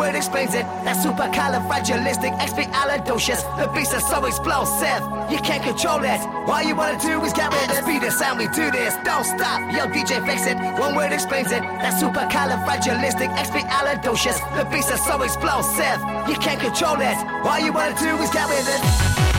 word explains it. That supercalifragilisticexpialidocious. The beast is so explosive, you can't control it. All you wanna do is get rid of speed and sound. We do this, don't stop. Yo, DJ, fix it. One word explains it. That supercalifragilisticexpialidocious. The beast is so explosive, you can't control it. All you wanna do is get rid of.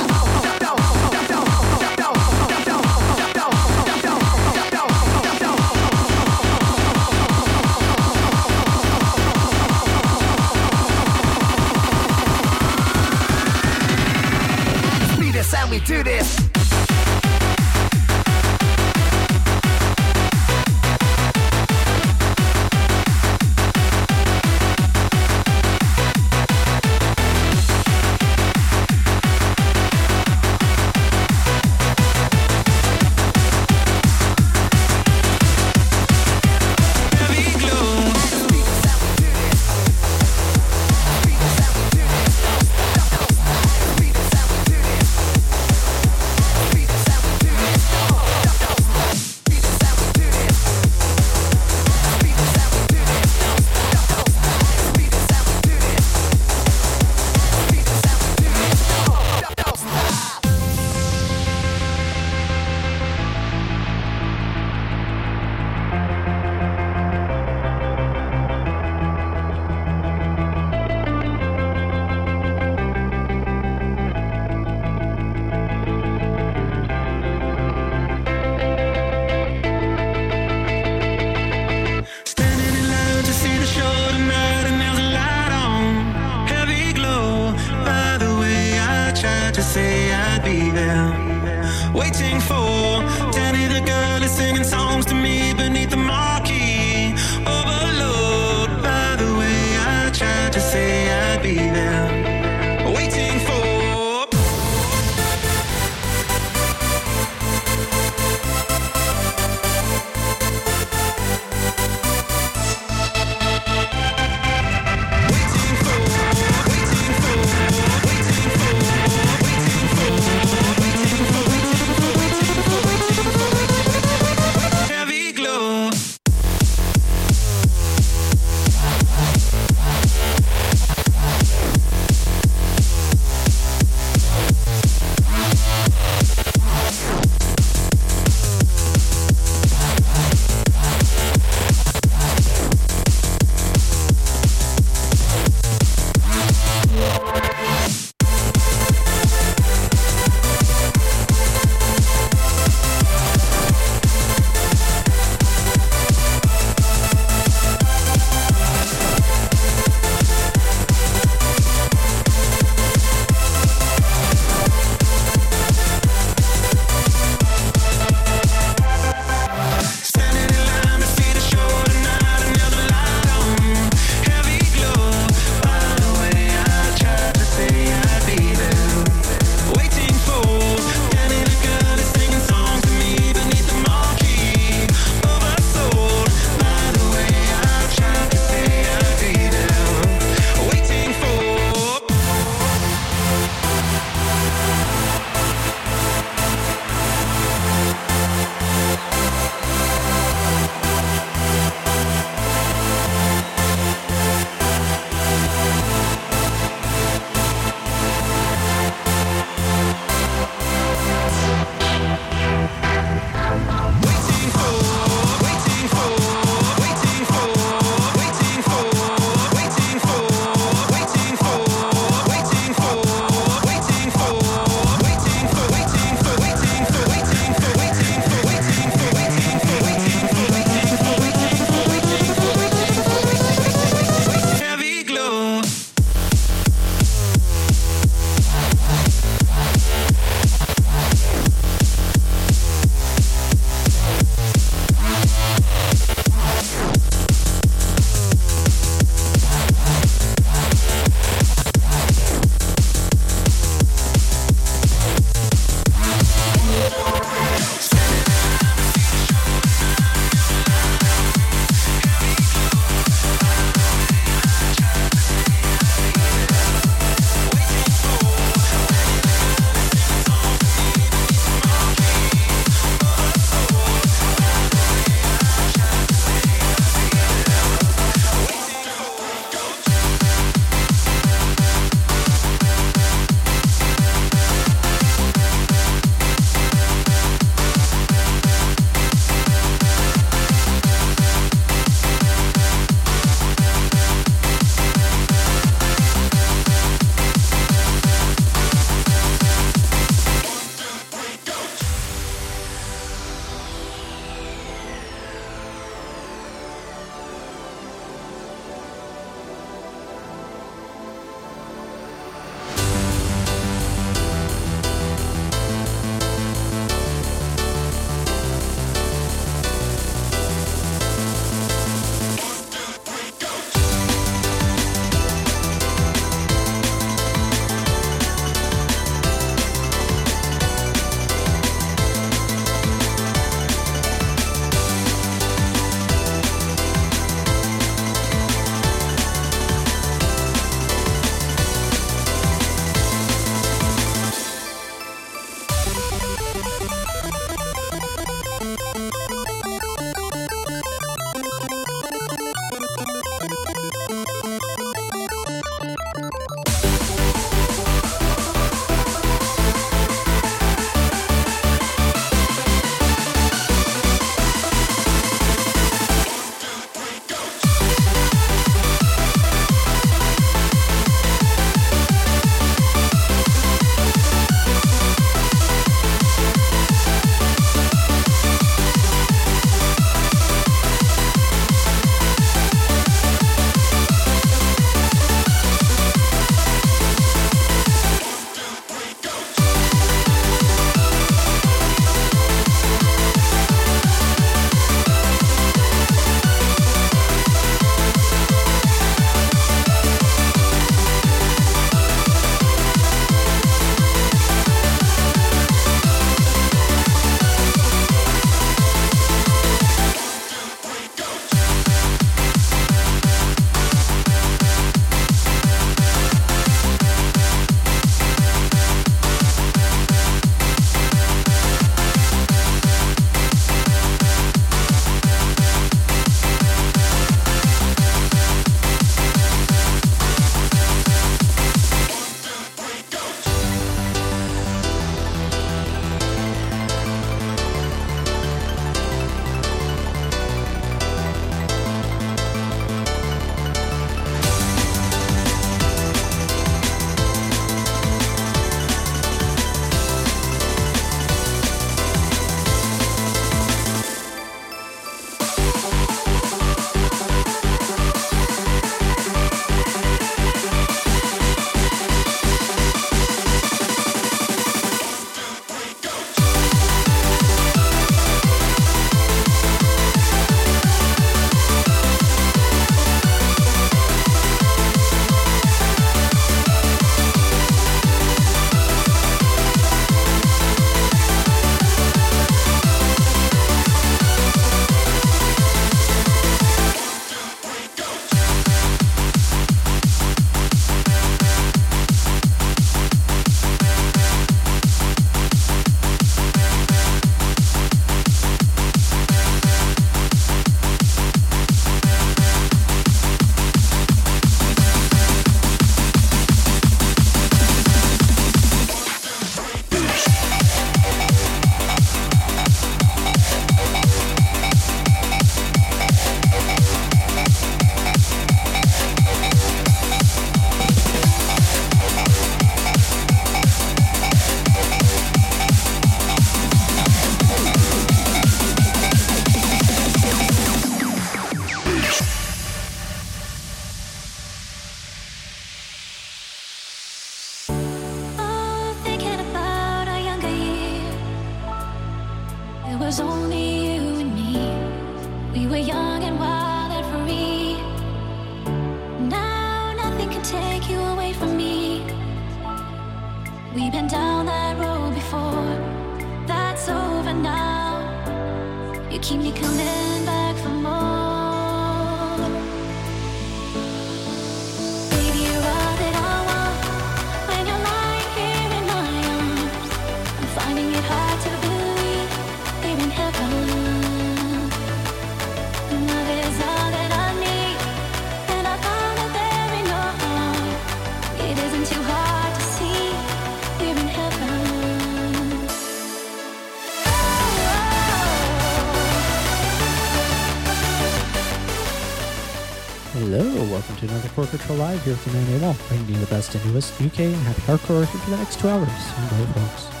Hello, welcome to another Core Control Live here from Andy Wall, bringing you the best and newest UK and happy hardcore for the next two hours. Enjoy, folks.